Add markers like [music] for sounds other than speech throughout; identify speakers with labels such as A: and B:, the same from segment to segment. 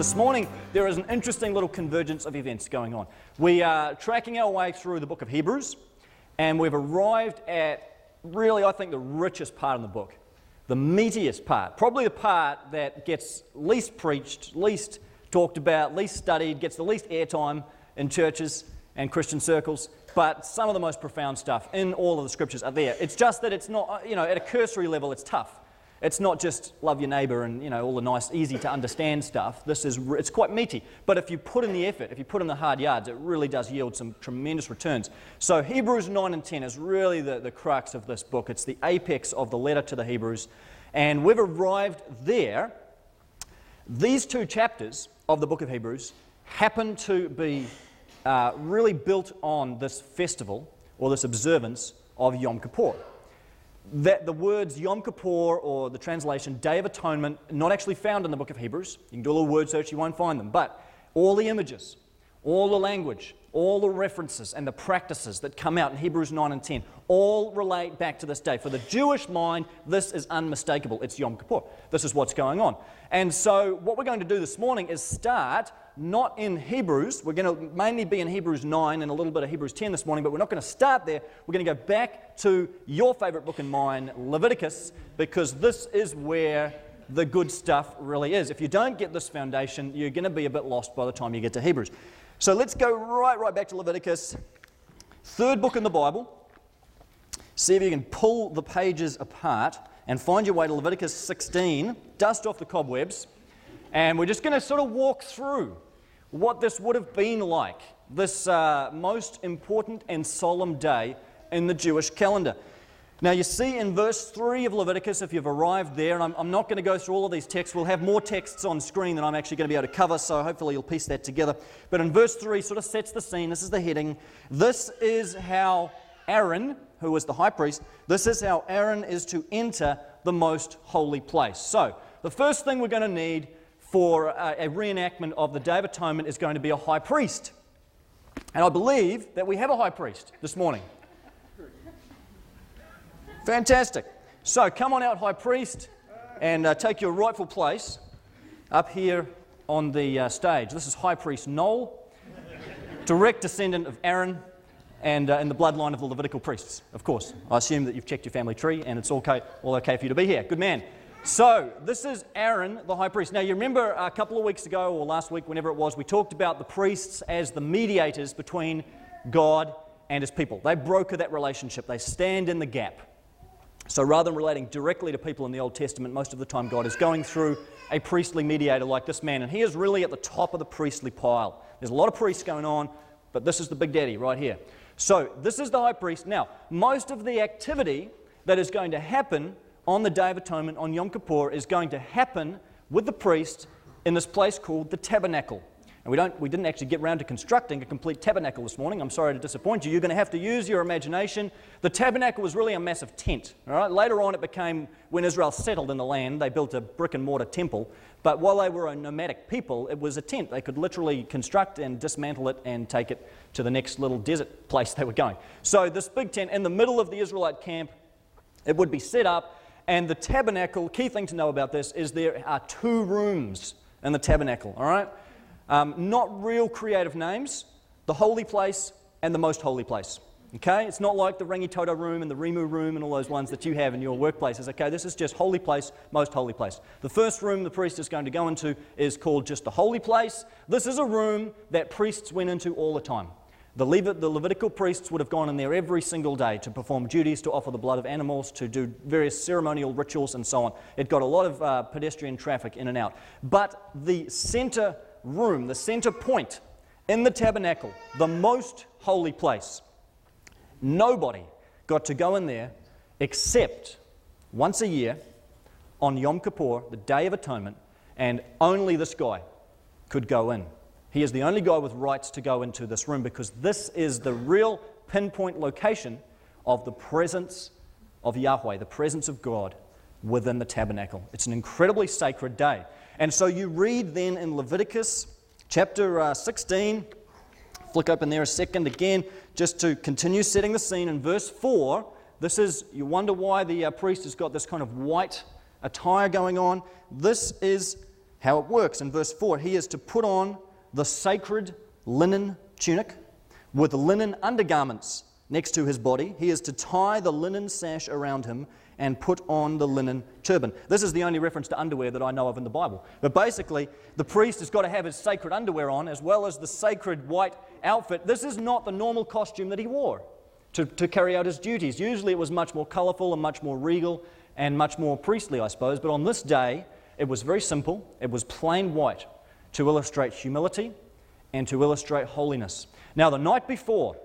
A: This morning, there is an interesting little convergence of events going on. We are tracking our way through the book of Hebrews, and we've arrived at really, I think, the richest part in the book, the meatiest part, probably the part that gets least preached, least talked about, least studied, gets the least airtime in churches and Christian circles. But some of the most profound stuff in all of the scriptures are there. It's just that it's not, you know, at a cursory level, it's tough. It's not just love your neighbor and you know all the nice, easy to understand stuff. This is it's quite meaty. But if you put in the effort, if you put in the hard yards, it really does yield some tremendous returns. So Hebrews 9 and 10 is really the, the crux of this book. It's the apex of the letter to the Hebrews. And we've arrived there. These two chapters of the book of Hebrews happen to be uh, really built on this festival or this observance of Yom Kippur that the words Yom Kippur or the translation Day of Atonement not actually found in the book of Hebrews. You can do a little word search, you won't find them. But all the images, all the language, all the references and the practices that come out in Hebrews 9 and 10 all relate back to this day. For the Jewish mind, this is unmistakable. It's Yom Kippur. This is what's going on. And so, what we're going to do this morning is start not in Hebrews. We're going to mainly be in Hebrews 9 and a little bit of Hebrews 10 this morning, but we're not going to start there. We're going to go back to your favorite book and mine, Leviticus, because this is where the good stuff really is. If you don't get this foundation, you're going to be a bit lost by the time you get to Hebrews. So let's go right, right back to Leviticus, third book in the Bible. See if you can pull the pages apart and find your way to Leviticus 16, dust off the cobwebs, and we're just going to sort of walk through what this would have been like, this uh, most important and solemn day in the Jewish calendar. Now, you see in verse 3 of Leviticus, if you've arrived there, and I'm, I'm not going to go through all of these texts, we'll have more texts on screen than I'm actually going to be able to cover, so hopefully you'll piece that together. But in verse 3, sort of sets the scene. This is the heading. This is how Aaron, who was the high priest, this is how Aaron is to enter the most holy place. So, the first thing we're going to need for a, a reenactment of the Day of Atonement is going to be a high priest. And I believe that we have a high priest this morning. Fantastic. So come on out, high priest, and uh, take your rightful place up here on the uh, stage. This is High Priest Noel, direct descendant of Aaron and uh, in the bloodline of the Levitical priests, of course. I assume that you've checked your family tree and it's okay, all okay for you to be here. Good man. So, this is Aaron, the high priest. Now, you remember a couple of weeks ago, or last week, whenever it was, we talked about the priests as the mediators between God and his people. They broker that relationship, they stand in the gap. So, rather than relating directly to people in the Old Testament, most of the time God is going through a priestly mediator like this man, and he is really at the top of the priestly pile. There's a lot of priests going on, but this is the big daddy right here. So, this is the high priest. Now, most of the activity that is going to happen on the Day of Atonement, on Yom Kippur, is going to happen with the priest in this place called the tabernacle. And we, don't, we didn't actually get around to constructing a complete tabernacle this morning. I'm sorry to disappoint you. You're going to have to use your imagination. The tabernacle was really a massive tent. All right? Later on, it became, when Israel settled in the land, they built a brick and mortar temple. But while they were a nomadic people, it was a tent. They could literally construct and dismantle it and take it to the next little desert place they were going. So, this big tent in the middle of the Israelite camp, it would be set up and the tabernacle, key thing to know about this is there are two rooms in the tabernacle, all right? Um, not real creative names the holy place and the most holy place. Okay? It's not like the Rangitoto room and the Rimu room and all those ones that you have in your workplaces. Okay? This is just holy place, most holy place. The first room the priest is going to go into is called just the holy place. This is a room that priests went into all the time. The, the Levitical priests would have gone in there every single day to perform duties, to offer the blood of animals, to do various ceremonial rituals, and so on. It got a lot of uh, pedestrian traffic in and out. But the center room, the center point in the tabernacle, the most holy place, nobody got to go in there except once a year on Yom Kippur, the Day of Atonement, and only this guy could go in. He is the only guy with rights to go into this room because this is the real pinpoint location of the presence of Yahweh, the presence of God within the tabernacle. It's an incredibly sacred day. And so you read then in Leviticus chapter uh, 16, flick open there a second again, just to continue setting the scene. In verse 4, this is, you wonder why the uh, priest has got this kind of white attire going on. This is how it works. In verse 4, he is to put on the sacred linen tunic with linen undergarments next to his body. He is to tie the linen sash around him and put on the linen turban. This is the only reference to underwear that I know of in the Bible. But basically, the priest has got to have his sacred underwear on as well as the sacred white outfit. This is not the normal costume that he wore to, to carry out his duties. Usually it was much more colorful and much more regal and much more priestly, I suppose. But on this day, it was very simple. It was plain white to illustrate humility and to illustrate holiness. Now, the night before,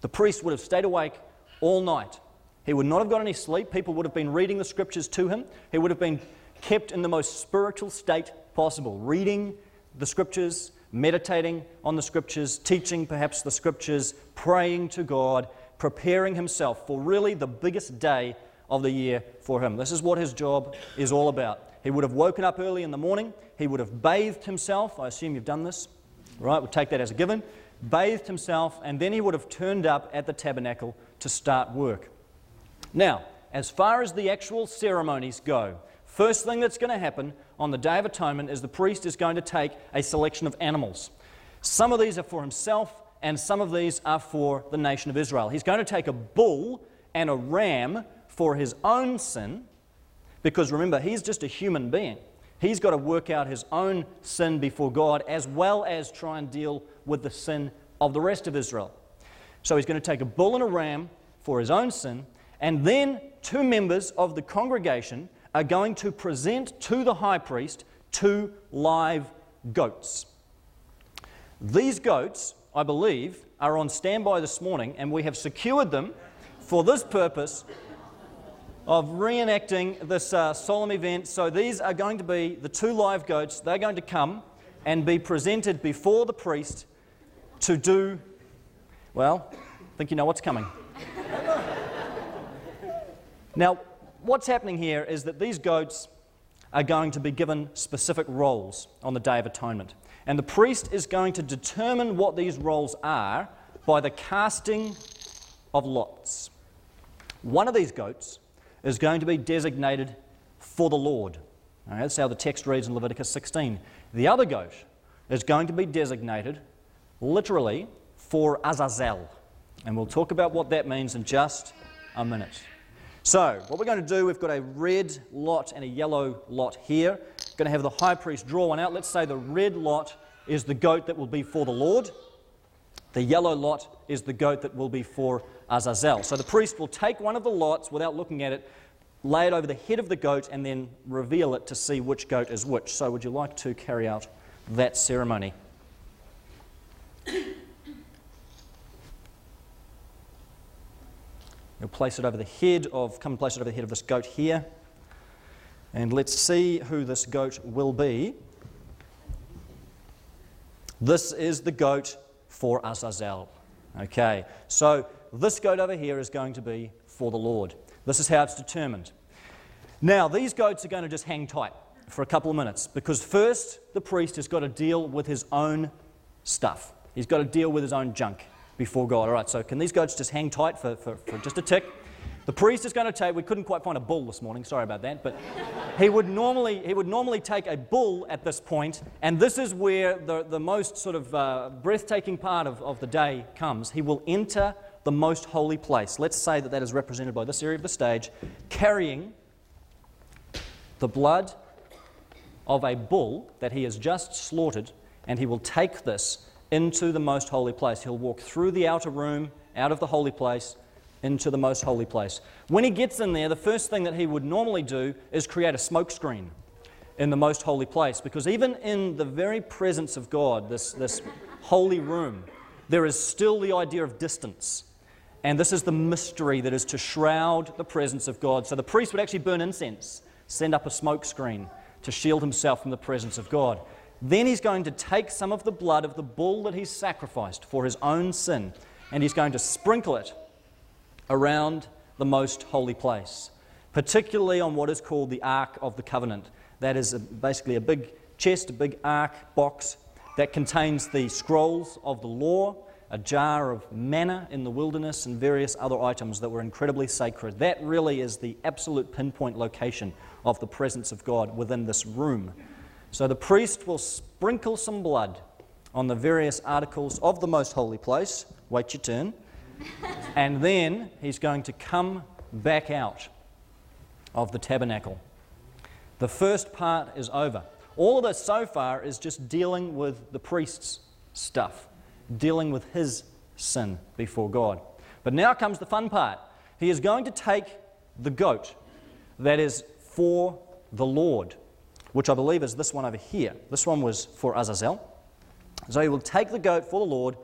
A: the priest would have stayed awake all night he would not have got any sleep. People would have been reading the scriptures to him. He would have been kept in the most spiritual state possible, reading the scriptures, meditating on the scriptures, teaching perhaps the scriptures, praying to God, preparing himself for really the biggest day of the year for him. This is what his job is all about. He would have woken up early in the morning. He would have bathed himself. I assume you've done this, right? We'll take that as a given. Bathed himself, and then he would have turned up at the tabernacle to start work. Now, as far as the actual ceremonies go, first thing that's going to happen on the Day of Atonement is the priest is going to take a selection of animals. Some of these are for himself, and some of these are for the nation of Israel. He's going to take a bull and a ram for his own sin, because remember, he's just a human being. He's got to work out his own sin before God as well as try and deal with the sin of the rest of Israel. So he's going to take a bull and a ram for his own sin, and then two members of the congregation are going to present to the high priest two live goats. These goats, I believe, are on standby this morning, and we have secured them for this purpose of reenacting this uh, solemn event. So these are going to be the two live goats. They're going to come and be presented before the priest to do, well, I think you know what's coming. [laughs] Now, what's happening here is that these goats are going to be given specific roles on the Day of Atonement. And the priest is going to determine what these roles are by the casting of lots. One of these goats is going to be designated for the Lord. Right, that's how the text reads in Leviticus 16. The other goat is going to be designated literally for Azazel. And we'll talk about what that means in just a minute. So, what we're going to do, we've got a red lot and a yellow lot here. We're Going to have the high priest draw one out. Let's say the red lot is the goat that will be for the Lord. The yellow lot is the goat that will be for Azazel. So the priest will take one of the lots without looking at it, lay it over the head of the goat, and then reveal it to see which goat is which. So, would you like to carry out that ceremony? [coughs] You'll place it over the head of, come and place it over the head of this goat here. And let's see who this goat will be. This is the goat for Azazel. Okay, so this goat over here is going to be for the Lord. This is how it's determined. Now, these goats are going to just hang tight for a couple of minutes because first the priest has got to deal with his own stuff. He's got to deal with his own junk before God. All right, so can these goats just hang tight for, for, for just a tick? The priest is going to take, we couldn't quite find a bull this morning, sorry about that, but he would normally, he would normally take a bull at this point, and this is where the, the most sort of uh, breathtaking part of, of the day comes. He will enter the most holy place. Let's say that that is represented by this area of the stage, carrying the blood of a bull that he has just slaughtered, and he will take this into the most holy place. He'll walk through the outer room, out of the holy place, into the most holy place. When he gets in there, the first thing that he would normally do is create a smoke screen in the most holy place because even in the very presence of God, this, this holy room, there is still the idea of distance. And this is the mystery that is to shroud the presence of God. So the priest would actually burn incense, send up a smoke screen to shield himself from the presence of God. Then he's going to take some of the blood of the bull that he's sacrificed for his own sin and he's going to sprinkle it around the most holy place, particularly on what is called the Ark of the Covenant. That is a, basically a big chest, a big ark box that contains the scrolls of the law, a jar of manna in the wilderness, and various other items that were incredibly sacred. That really is the absolute pinpoint location of the presence of God within this room So the priest will sprinkle some blood on the various articles of the most holy place. Wait your turn. [laughs] and then he's going to come back out of the tabernacle. The first part is over. All of this so far is just dealing with the priest's stuff, dealing with his sin before God. But now comes the fun part. He is going to take the goat that is for the Lord, which I believe is this one over here. This one was for Azazel. So he will take the goat for the Lord,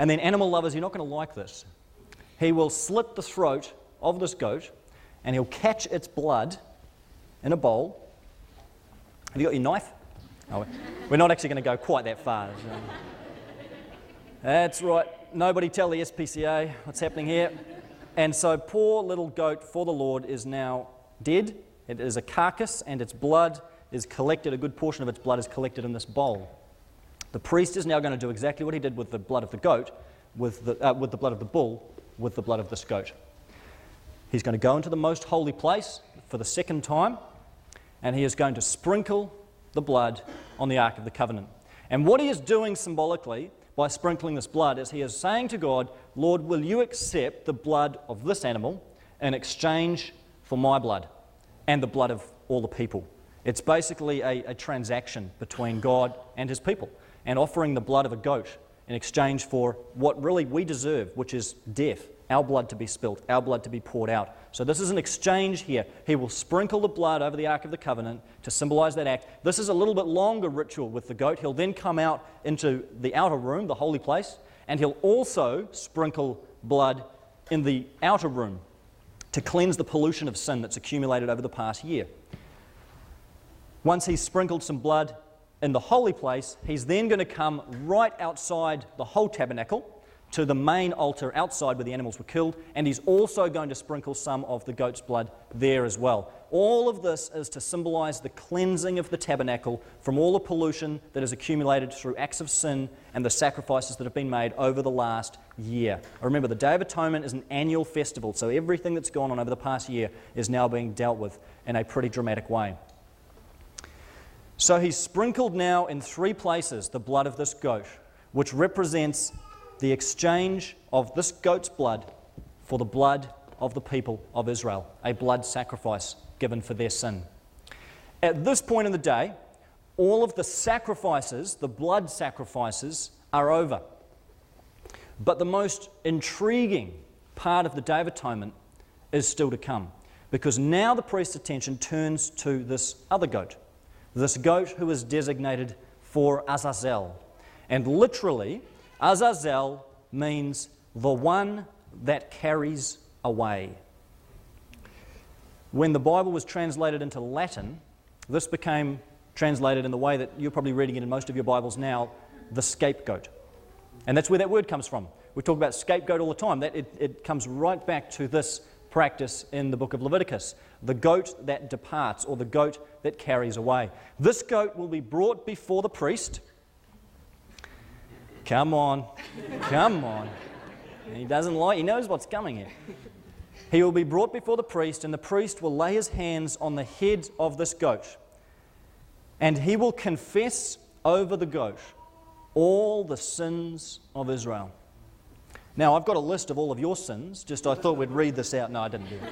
A: and then, animal lovers, you're not going to like this. He will slit the throat of this goat, and he'll catch its blood in a bowl. Have you got your knife? Oh, we're not actually going to go quite that far. That's right. Nobody tell the SPCA what's happening here. And so, poor little goat for the Lord is now dead. It is a carcass, and its blood is collected, a good portion of its blood is collected in this bowl. The priest is now going to do exactly what he did with the blood of the goat, with the, uh, with the blood of the bull, with the blood of this goat. He's going to go into the most holy place for the second time, and he is going to sprinkle the blood on the Ark of the Covenant. And what he is doing symbolically by sprinkling this blood is he is saying to God, Lord, will you accept the blood of this animal in exchange for my blood and the blood of all the people? It's basically a, a transaction between God and his people and offering the blood of a goat in exchange for what really we deserve, which is death, our blood to be spilt, our blood to be poured out. So, this is an exchange here. He will sprinkle the blood over the Ark of the Covenant to symbolize that act. This is a little bit longer ritual with the goat. He'll then come out into the outer room, the holy place, and he'll also sprinkle blood in the outer room to cleanse the pollution of sin that's accumulated over the past year. Once he's sprinkled some blood in the holy place, he's then going to come right outside the whole tabernacle to the main altar outside where the animals were killed, and he's also going to sprinkle some of the goat's blood there as well. All of this is to symbolize the cleansing of the tabernacle from all the pollution that has accumulated through acts of sin and the sacrifices that have been made over the last year. Remember, the Day of Atonement is an annual festival, so everything that's gone on over the past year is now being dealt with in a pretty dramatic way. So he sprinkled now in three places the blood of this goat, which represents the exchange of this goat's blood for the blood of the people of Israel, a blood sacrifice given for their sin. At this point in the day, all of the sacrifices, the blood sacrifices, are over. But the most intriguing part of the Day of Atonement is still to come because now the priest's attention turns to this other goat this goat who is designated for Azazel. And literally, Azazel means the one that carries away. When the Bible was translated into Latin, this became translated in the way that you're probably reading it in most of your Bibles now the scapegoat. And that's where that word comes from. We talk about scapegoat all the time. That it, it comes right back to this practice in the book of Leviticus the goat that departs, or the goat that carries away. This goat will be brought before the priest. Come on, come on. He doesn't like, he knows what's coming here. He will be brought before the priest, and the priest will lay his hands on the head of this goat, and he will confess over the goat all the sins of Israel. Now, I've got a list of all of your sins, just I thought we'd read this out. No, I didn't do it.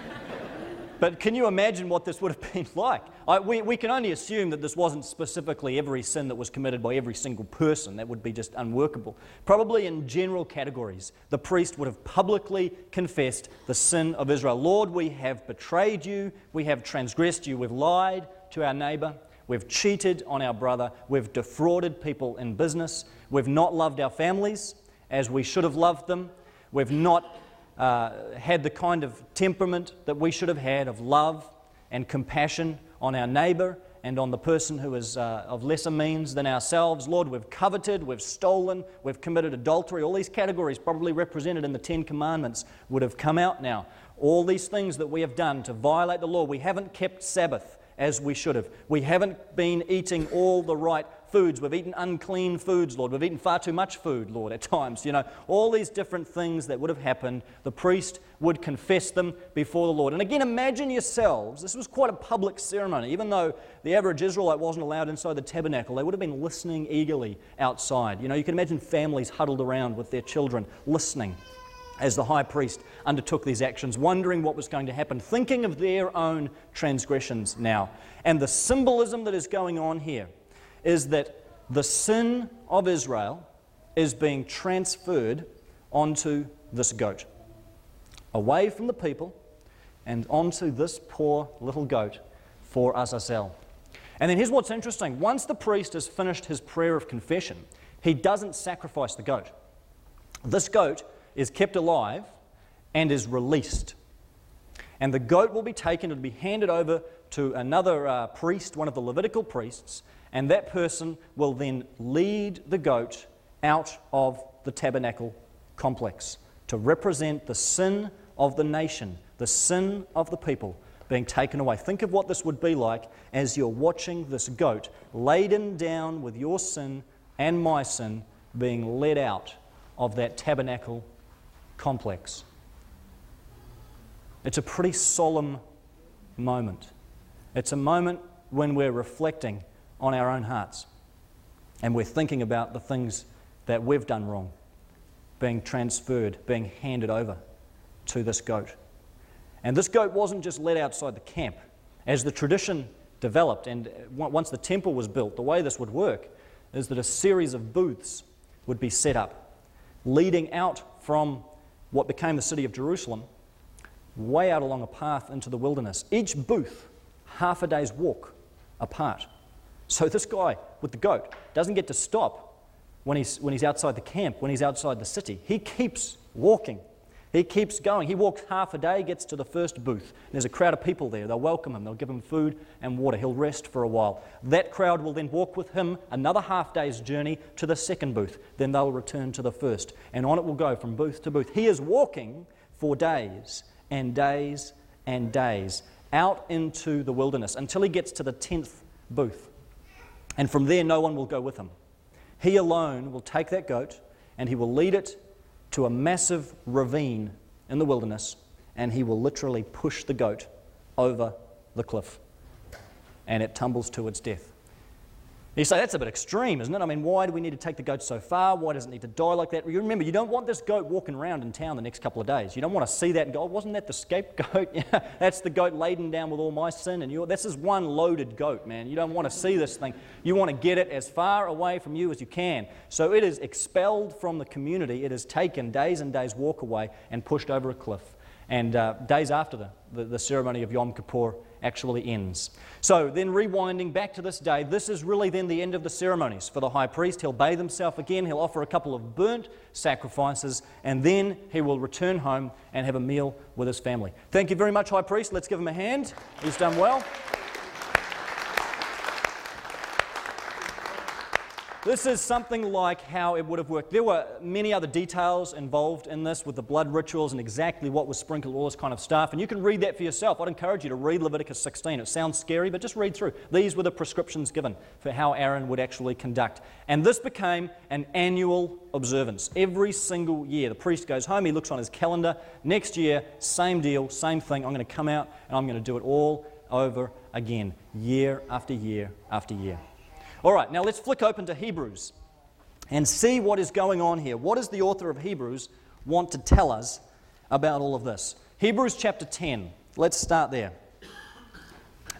A: But can you imagine what this would have [laughs] been like? I, we, we can only assume that this wasn't specifically every sin that was committed by every single person. That would be just unworkable. Probably in general categories, the priest would have publicly confessed the sin of Israel. Lord, we have betrayed you, we have transgressed you, we've lied to our neighbor, we've cheated on our brother, we've defrauded people in business, we've not loved our families as we should have loved them. We've not uh, had the kind of temperament that we should have had of love and compassion on our neighbor and on the person who is uh, of lesser means than ourselves. Lord, we've coveted, we've stolen, we've committed adultery. All these categories, probably represented in the Ten Commandments, would have come out now. All these things that we have done to violate the law. We haven't kept Sabbath as we should have. We haven't been eating all the right foods. We've eaten unclean foods, Lord. We've eaten far too much food, Lord, at times. You know, all these different things that would have happened, the priest would confess them before the Lord. And again, imagine yourselves, this was quite a public ceremony. Even though the average Israelite wasn't allowed inside the tabernacle, they would have been listening eagerly outside. You know, you can imagine families huddled around with their children listening as the high priest undertook these actions, wondering what was going to happen, thinking of their own transgressions now. And the symbolism that is going on here is that the sin of Israel is being transferred onto this goat away from the people and onto this poor little goat for Azazel. And then here's what's interesting once the priest has finished his prayer of confession, he doesn't sacrifice the goat. This goat is kept alive and is released. And the goat will be taken and be handed over to another uh, priest, one of the Levitical priests, and that person will then lead the goat out of the tabernacle complex to represent the sin of the nation, the sin of the people being taken away. Think of what this would be like as you're watching this goat laden down with your sin and my sin being led out of that tabernacle complex. It's a pretty solemn moment. It's a moment when we're reflecting on our own hearts and we're thinking about the things that we've done wrong being transferred, being handed over to this goat. And this goat wasn't just led outside the camp. As the tradition developed, and once the temple was built, the way this would work is that a series of booths would be set up, leading out from what became the city of Jerusalem, way out along a path into the wilderness. Each booth, half a day's walk apart. So this guy with the goat doesn't get to stop when he's, when he's outside the camp, when he's outside the city. He keeps walking he keeps going. He walks half a day, gets to the first booth. There's a crowd of people there. They'll welcome him, they'll give him food and water. He'll rest for a while. That crowd will then walk with him another half day's journey to the second booth. Then they'll return to the first. And on it will go from booth to booth. He is walking for days and days and days out into the wilderness until he gets to the 10th booth. And from there, no one will go with him. He alone will take that goat and he will lead it to a massive ravine in the wilderness, and he will literally push the goat over the cliff, and it tumbles to its death. You say, that's a bit extreme, isn't it? I mean, why do we need to take the goat so far? Why does it need to die like that? You remember, you don't want this goat walking around in town the next couple of days. You don't want to see that and go, oh, wasn't that the scapegoat? [laughs] that's the goat laden down with all my sin. And you this is one loaded goat, man. You don't want to see this thing. You want to get it as far away from you as you can. So it is expelled from the community. It is taken days and days walk away and pushed over a cliff. And uh, days after the, the, the ceremony of Yom Kippur, actually ends. So, then rewinding back to this day, this is really then the end of the ceremonies for the high priest. He'll bathe himself again, he'll offer a couple of burnt sacrifices, and then he will return home and have a meal with his family. Thank you very much, high priest. Let's give him a hand. He's done well. This is something like how it would have worked. There were many other details involved in this with the blood rituals and exactly what was sprinkled, all this kind of stuff. And you can read that for yourself. I'd encourage you to read Leviticus 16. It sounds scary, but just read through. These were the prescriptions given for how Aaron would actually conduct. And this became an annual observance. Every single year, the priest goes home, he looks on his calendar. Next year, same deal, same thing. I'm going to come out and I'm going to do it all over again, year after year after year. All right, now let's flick open to Hebrews and see what is going on here. What does the author of Hebrews want to tell us about all of this? Hebrews chapter 10. Let's start there.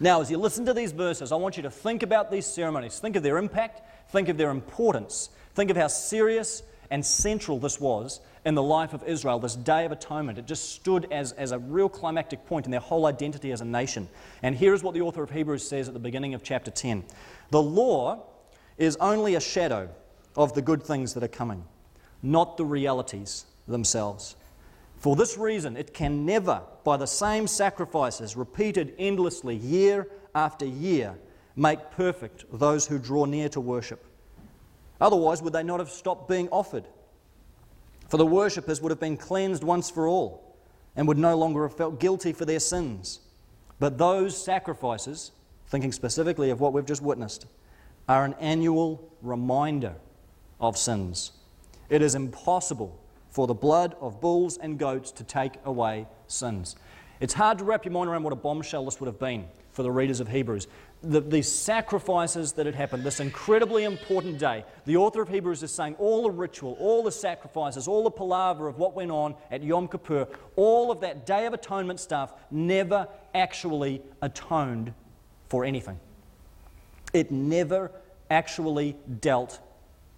A: Now, as you listen to these verses, I want you to think about these ceremonies. Think of their impact, think of their importance, think of how serious and central this was in the life of Israel, this Day of Atonement. It just stood as, as a real climactic point in their whole identity as a nation. And here is what the author of Hebrews says at the beginning of chapter 10 The law is only a shadow of the good things that are coming, not the realities themselves. For this reason, it can never, by the same sacrifices repeated endlessly year after year, make perfect those who draw near to worship. Otherwise, would they not have stopped being offered? For the worshippers would have been cleansed once for all and would no longer have felt guilty for their sins. But those sacrifices, thinking specifically of what we've just witnessed, are an annual reminder of sins. It is impossible for the blood of bulls and goats to take away sins. It's hard to wrap your mind around what a bombshell this would have been for the readers of Hebrews. The, these sacrifices that had happened, this incredibly important day, the author of Hebrews is saying all the ritual, all the sacrifices, all the palaver of what went on at Yom Kippur, all of that Day of Atonement stuff never actually atoned for anything. It never actually dealt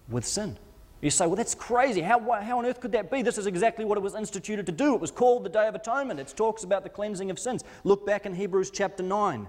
A: with sin. You say, well, that's crazy. How, how on earth could that be? This is exactly what it was instituted to do. It was called the Day of Atonement. It talks about the cleansing of sins. Look back in Hebrews chapter 9,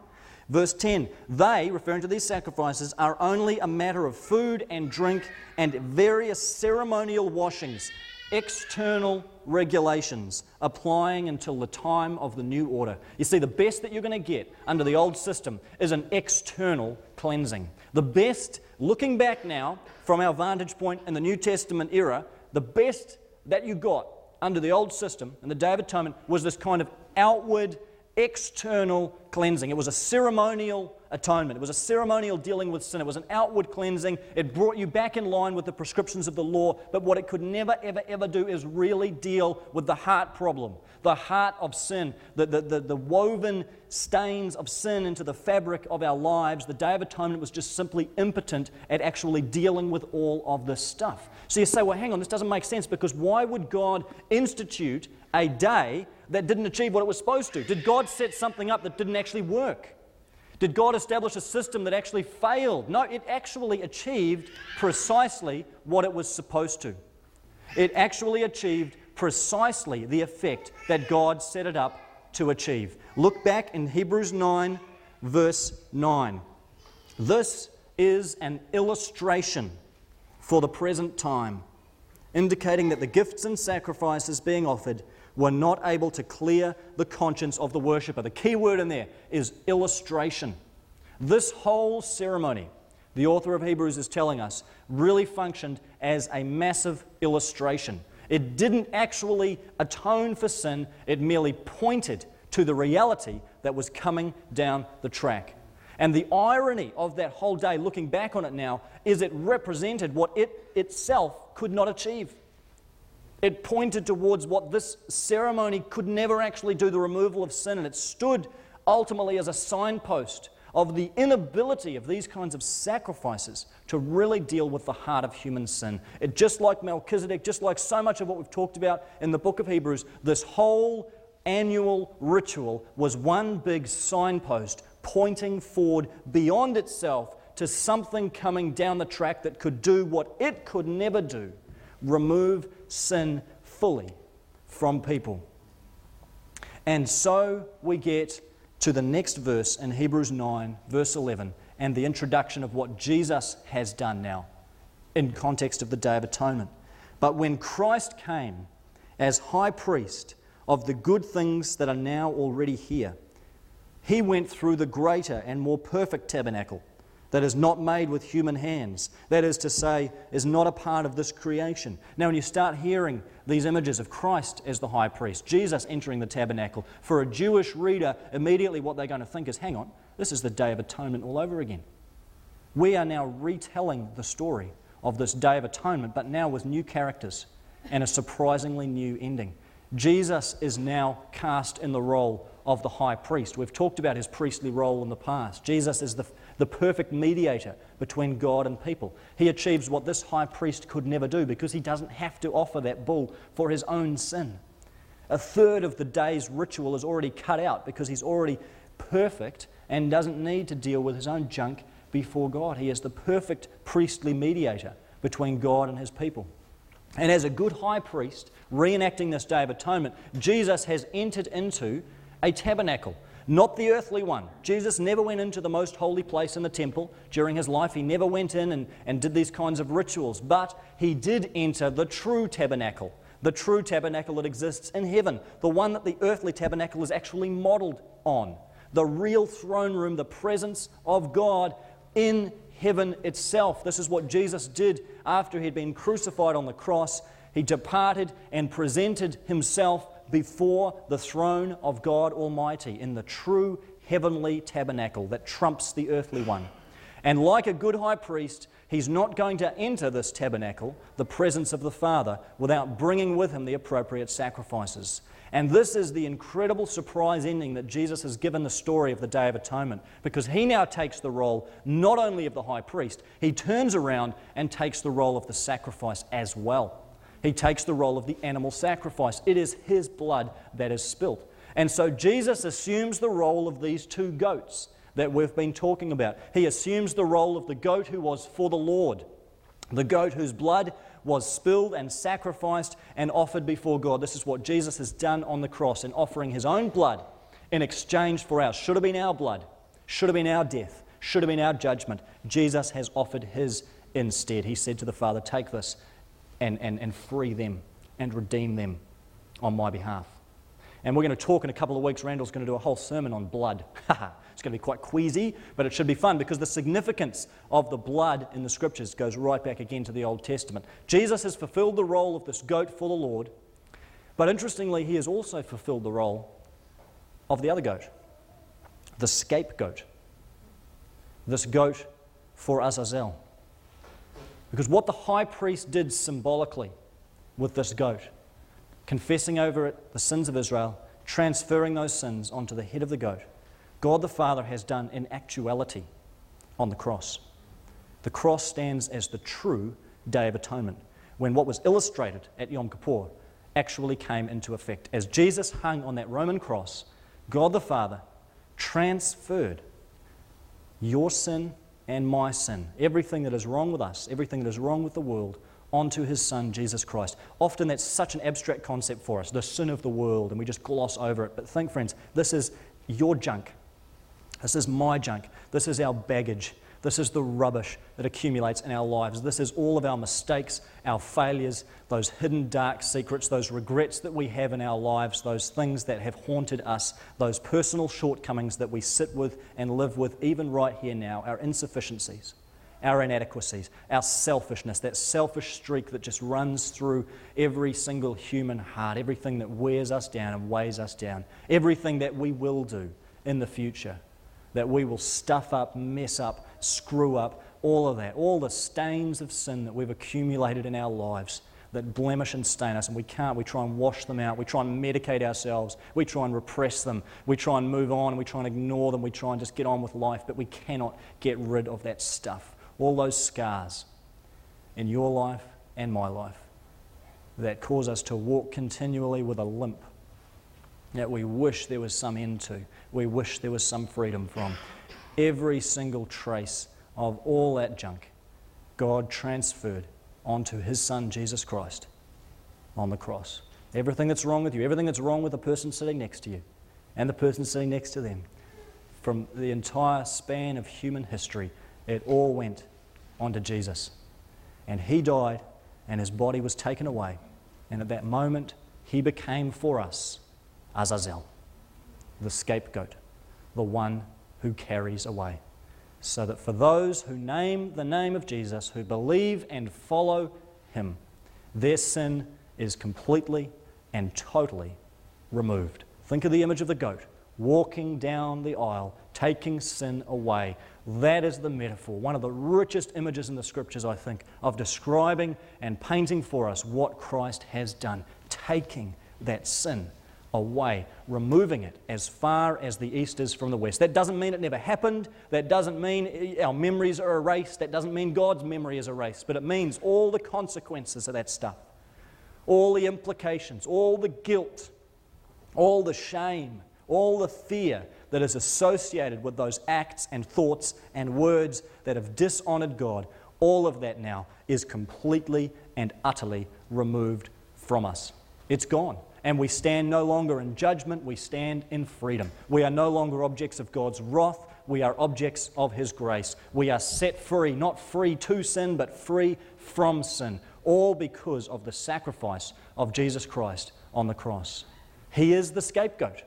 A: verse 10. They, referring to these sacrifices, are only a matter of food and drink and various ceremonial washings, external regulations applying until the time of the new order. You see, the best that you're going to get under the old system is an external cleansing. The best, looking back now from our vantage point in the New Testament era, the best that you got under the old system and the Day of Atonement was this kind of outward, external cleansing. It was a ceremonial atonement. It was a ceremonial dealing with sin. It was an outward cleansing. It brought you back in line with the prescriptions of the law. But what it could never, ever, ever do is really deal with the heart problem, the heart of sin, the, the, the, the woven stains of sin into the fabric of our lives. The Day of Atonement was just simply impotent at actually dealing with all of this stuff. So you say, well, hang on, this doesn't make sense because why would God institute a day that didn't achieve what it was supposed to? Did God set something up that didn't actually work? Did God establish a system that actually failed? No, it actually achieved precisely what it was supposed to. It actually achieved precisely the effect that God set it up to achieve. Look back in Hebrews 9, verse 9. This is an illustration for the present time, indicating that the gifts and sacrifices being offered were not able to clear the conscience of the worshipper. The key word in there is illustration. This whole ceremony, the author of Hebrews is telling us, really functioned as a massive illustration. It didn't actually atone for sin, it merely pointed to the reality that was coming down the track. And the irony of that whole day, looking back on it now, is it represented what it itself could not achieve. It pointed towards what this ceremony could never actually do the removal of sin, and it stood ultimately as a signpost of the inability of these kinds of sacrifices to really deal with the heart of human sin. It, just like Melchizedek, just like so much of what we've talked about in the book of Hebrews, this whole annual ritual was one big signpost pointing forward beyond itself to something coming down the track that could do what it could never do remove sin fully from people. And so we get to the next verse in Hebrews 9, verse 11, and the introduction of what Jesus has done now in context of the Day of Atonement. But when Christ came as high priest of the good things that are now already here, he went through the greater and more perfect tabernacle that is not made with human hands. That is to say, is not a part of this creation. Now, when you start hearing these images of Christ as the high priest, Jesus entering the tabernacle, for a Jewish reader, immediately what they're going to think is hang on, this is the Day of Atonement all over again. We are now retelling the story of this Day of Atonement, but now with new characters and a surprisingly new ending. Jesus is now cast in the role of the high priest. We've talked about his priestly role in the past. Jesus is the, the perfect mediator between God and people. He achieves what this high priest could never do because he doesn't have to offer that bull for his own sin. A third of the day's ritual is already cut out because he's already perfect and doesn't need to deal with his own junk before God. He is the perfect priestly mediator between God and his people. And as a good high priest, reenacting this Day of Atonement, Jesus has entered into a tabernacle, not the earthly one. Jesus never went into the most holy place in the temple during his life. He never went in and, and did these kinds of rituals, but he did enter the true tabernacle, the true tabernacle that exists in heaven, the one that the earthly tabernacle is actually modeled on. The real throne room, the presence of God in heaven itself. This is what Jesus did after he'd been crucified on the cross. He departed and presented himself before the throne of God Almighty in the true heavenly tabernacle that trumps the earthly one. And like a good high priest, he's not going to enter this tabernacle, the presence of the Father, without bringing with him the appropriate sacrifices. And this is the incredible surprise ending that Jesus has given the story of the Day of Atonement, because he now takes the role not only of the high priest, he turns around and takes the role of the sacrifice as well. He takes the role of the animal sacrifice. It is his blood that is spilt. And so Jesus assumes the role of these two goats that we've been talking about. He assumes the role of the goat who was for the Lord, the goat whose blood was spilled and sacrificed and offered before God. This is what Jesus has done on the cross in offering his own blood in exchange for ours. Should have been our blood, should have been our death, should have been our judgment. Jesus has offered his instead. He said to the Father, Take this and, and, and free them and redeem them on my behalf. And we're going to talk in a couple of weeks. Randall's going to do a whole sermon on blood. [laughs] it's going to be quite queasy, but it should be fun because the significance of the blood in the scriptures goes right back again to the Old Testament. Jesus has fulfilled the role of this goat for the Lord, but interestingly, he has also fulfilled the role of the other goat, the scapegoat. This goat for Azazel. Because what the high priest did symbolically with this goat confessing over it the sins of Israel, transferring those sins onto the head of the goat, God the Father has done in actuality on the cross. The cross stands as the true Day of Atonement, when what was illustrated at Yom Kippur actually came into effect. As Jesus hung on that Roman cross, God the Father transferred your sin and my sin, everything that is wrong with us, everything that is wrong with the world, onto his son, Jesus Christ. Often that's such an abstract concept for us, the sin of the world, and we just gloss over it. But think, friends, this is your junk. This is my junk. This is our baggage. This is the rubbish that accumulates in our lives. This is all of our mistakes, our failures, those hidden dark secrets, those regrets that we have in our lives, those things that have haunted us, those personal shortcomings that we sit with and live with even right here now, our insufficiencies our inadequacies, our selfishness, that selfish streak that just runs through every single human heart, everything that wears us down and weighs us down, everything that we will do in the future, that we will stuff up, mess up, screw up, all of that, all the stains of sin that we've accumulated in our lives that blemish and stain us, and we can't. We try and wash them out. We try and medicate ourselves. We try and repress them. We try and move on. We try and ignore them. We try and just get on with life, but we cannot get rid of that stuff all those scars in your life and my life that cause us to walk continually with a limp that we wish there was some end to, we wish there was some freedom from. Every single trace of all that junk, God transferred onto His Son, Jesus Christ, on the cross. Everything that's wrong with you, everything that's wrong with the person sitting next to you, and the person sitting next to them, from the entire span of human history, it all went onto Jesus. And he died, and his body was taken away. And at that moment, he became for us Azazel, the scapegoat, the one who carries away. So that for those who name the name of Jesus, who believe and follow him, their sin is completely and totally removed. Think of the image of the goat walking down the aisle, taking sin away. That is the metaphor, one of the richest images in the scriptures, I think, of describing and painting for us what Christ has done, taking that sin away, removing it as far as the east is from the west. That doesn't mean it never happened. That doesn't mean eh, our memories are erased. That doesn't mean God's memory is erased. But it means all the consequences of that stuff, all the implications, all the guilt, all the shame, all the fear that is associated with those acts and thoughts and words that have dishonored God, all of that now is completely and utterly removed from us. It's gone. And we stand no longer in judgment, we stand in freedom. We are no longer objects of God's wrath, we are objects of His grace. We are set free, not free to sin, but free from sin, all because of the sacrifice of Jesus Christ on the cross. He is the scapegoat.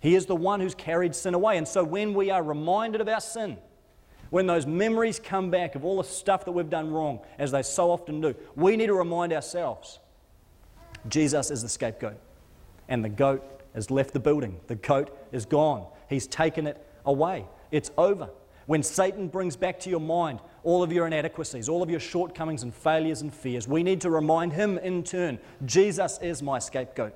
A: He is the one who's carried sin away. And so when we are reminded of our sin, when those memories come back of all the stuff that we've done wrong, as they so often do, we need to remind ourselves Jesus is the scapegoat. And the goat has left the building. The goat is gone. He's taken it away. It's over. When Satan brings back to your mind all of your inadequacies, all of your shortcomings and failures and fears, we need to remind him in turn Jesus is my scapegoat.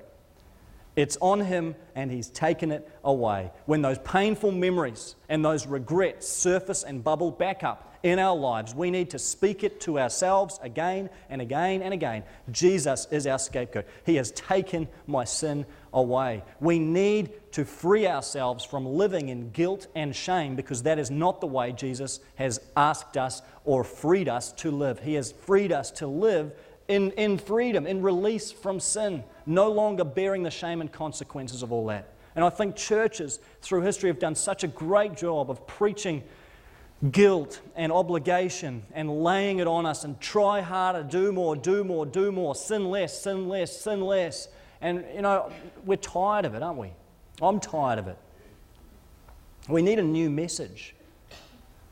A: It's on him and he's taken it away. When those painful memories and those regrets surface and bubble back up in our lives, we need to speak it to ourselves again and again and again. Jesus is our scapegoat. He has taken my sin away. We need to free ourselves from living in guilt and shame because that is not the way Jesus has asked us or freed us to live. He has freed us to live in, in freedom, in release from sin, no longer bearing the shame and consequences of all that. And I think churches through history have done such a great job of preaching guilt and obligation and laying it on us and try harder, do more, do more, do more, sin less, sin less, sin less. And, you know, we're tired of it, aren't we? I'm tired of it. We need a new message.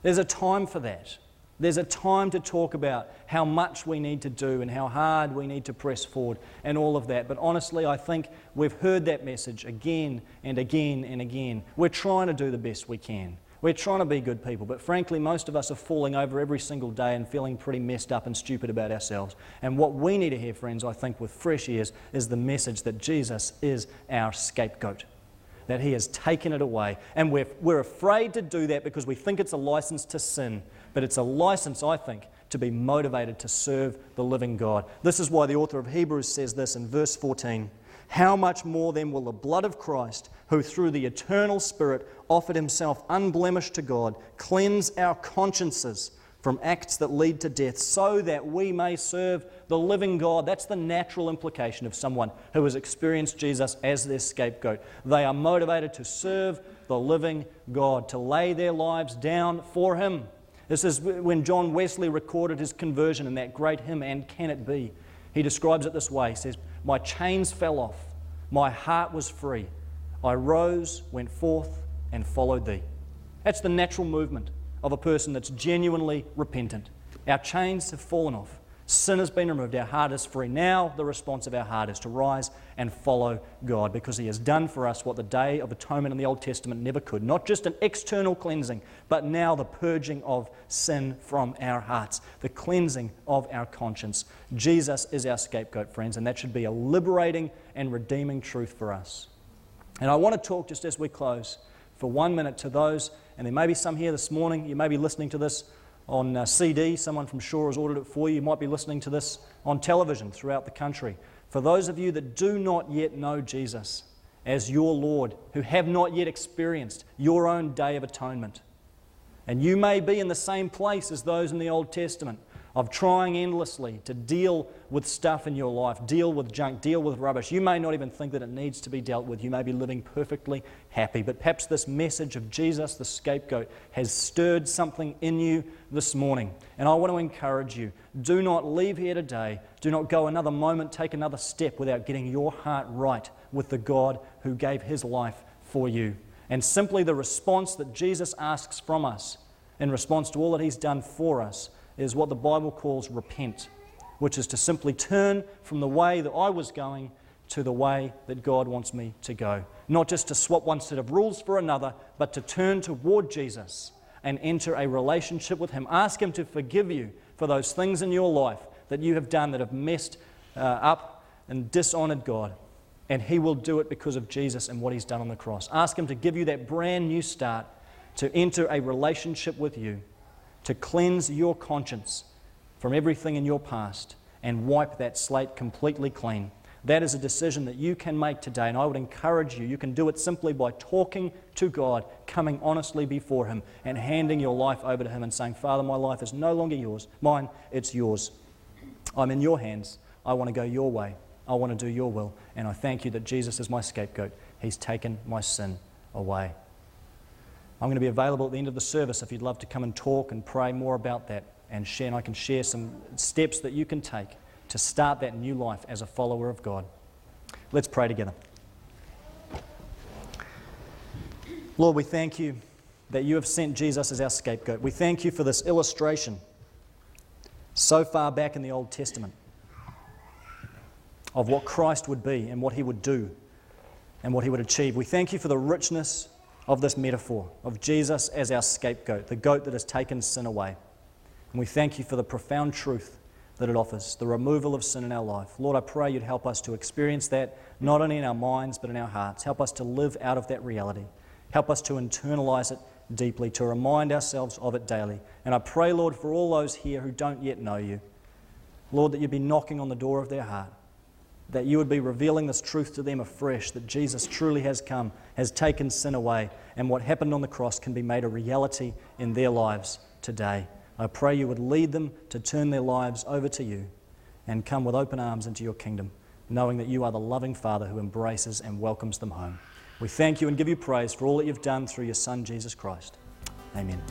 A: There's a time for that. There's a time to talk about how much we need to do and how hard we need to press forward and all of that. But honestly, I think we've heard that message again and again and again. We're trying to do the best we can. We're trying to be good people, but frankly, most of us are falling over every single day and feeling pretty messed up and stupid about ourselves. And what we need to hear, friends, I think, with fresh ears, is the message that Jesus is our scapegoat that He has taken it away. And we're, we're afraid to do that because we think it's a license to sin but it's a license, I think, to be motivated to serve the living God. This is why the author of Hebrews says this in verse 14 How much more then will the blood of Christ, who through the eternal Spirit offered himself unblemished to God, cleanse our consciences? From acts that lead to death, so that we may serve the living God. That's the natural implication of someone who has experienced Jesus as their scapegoat. They are motivated to serve the living God, to lay their lives down for Him. This is when John Wesley recorded his conversion in that great hymn, And Can It Be? He describes it this way He says, My chains fell off, my heart was free. I rose, went forth, and followed thee. That's the natural movement of a person that's genuinely repentant. Our chains have fallen off. Sin has been removed. Our heart is free. Now, the response of our heart is to rise and follow God because He has done for us what the Day of Atonement in the Old Testament never could. Not just an external cleansing, but now the purging of sin from our hearts, the cleansing of our conscience. Jesus is our scapegoat, friends, and that should be a liberating and redeeming truth for us. And I want to talk just as we close for one minute to those, and there may be some here this morning, you may be listening to this on uh, CD. Someone from Shore has ordered it for you. You might be listening to this on television throughout the country. For those of you that do not yet know Jesus as your Lord, who have not yet experienced your own day of atonement, and you may be in the same place as those in the Old Testament of trying endlessly to deal with stuff in your life, deal with junk, deal with rubbish. You may not even think that it needs to be dealt with. You may be living perfectly happy. But perhaps this message of Jesus, the scapegoat, has stirred something in you this morning. And I want to encourage you do not leave here today, do not go another moment, take another step without getting your heart right with the God who gave his life for you. And simply the response that Jesus asks from us in response to all that he's done for us is what the Bible calls repent, which is to simply turn from the way that I was going to the way that God wants me to go. Not just to swap one set of rules for another, but to turn toward Jesus and enter a relationship with Him. Ask Him to forgive you for those things in your life that you have done that have messed uh, up and dishonored God. And He will do it because of Jesus and what He's done on the cross. Ask Him to give you that brand new start, to enter a relationship with you to cleanse your conscience from everything in your past and wipe that slate completely clean. That is a decision that you can make today, and I would encourage you. You can do it simply by talking to God, coming honestly before Him, and handing your life over to Him and saying, Father, my life is no longer yours, mine, it's yours. I'm in your hands. I want to go your way. I want to do your will. And I thank you that Jesus is my scapegoat. He's taken my sin away. I'm going to be available at the end of the service if you'd love to come and talk and pray more about that and share. And I can share some steps that you can take to start that new life as a follower of God. Let's pray together. Lord, we thank you that you have sent Jesus as our scapegoat. We thank you for this illustration so far back in the Old Testament of what Christ would be and what he would do and what he would achieve. We thank you for the richness of this metaphor of Jesus as our scapegoat, the goat that has taken sin away. And we thank you for the profound truth that it offers, the removal of sin in our life. Lord, I pray you'd help us to experience that not only in our minds but in our hearts. Help us to live out of that reality. Help us to internalize it deeply, to remind ourselves of it daily. And I pray, Lord, for all those here who don't yet know you, Lord, that you'd be knocking on the door of their heart, that you would be revealing this truth to them afresh, that Jesus truly has come, has taken sin away, and what happened on the cross can be made a reality in their lives today. I pray you would lead them to turn their lives over to you and come with open arms into your kingdom, knowing that you are the loving Father who embraces and welcomes them home. We thank you and give you praise for all that you've done through your Son, Jesus Christ. Amen.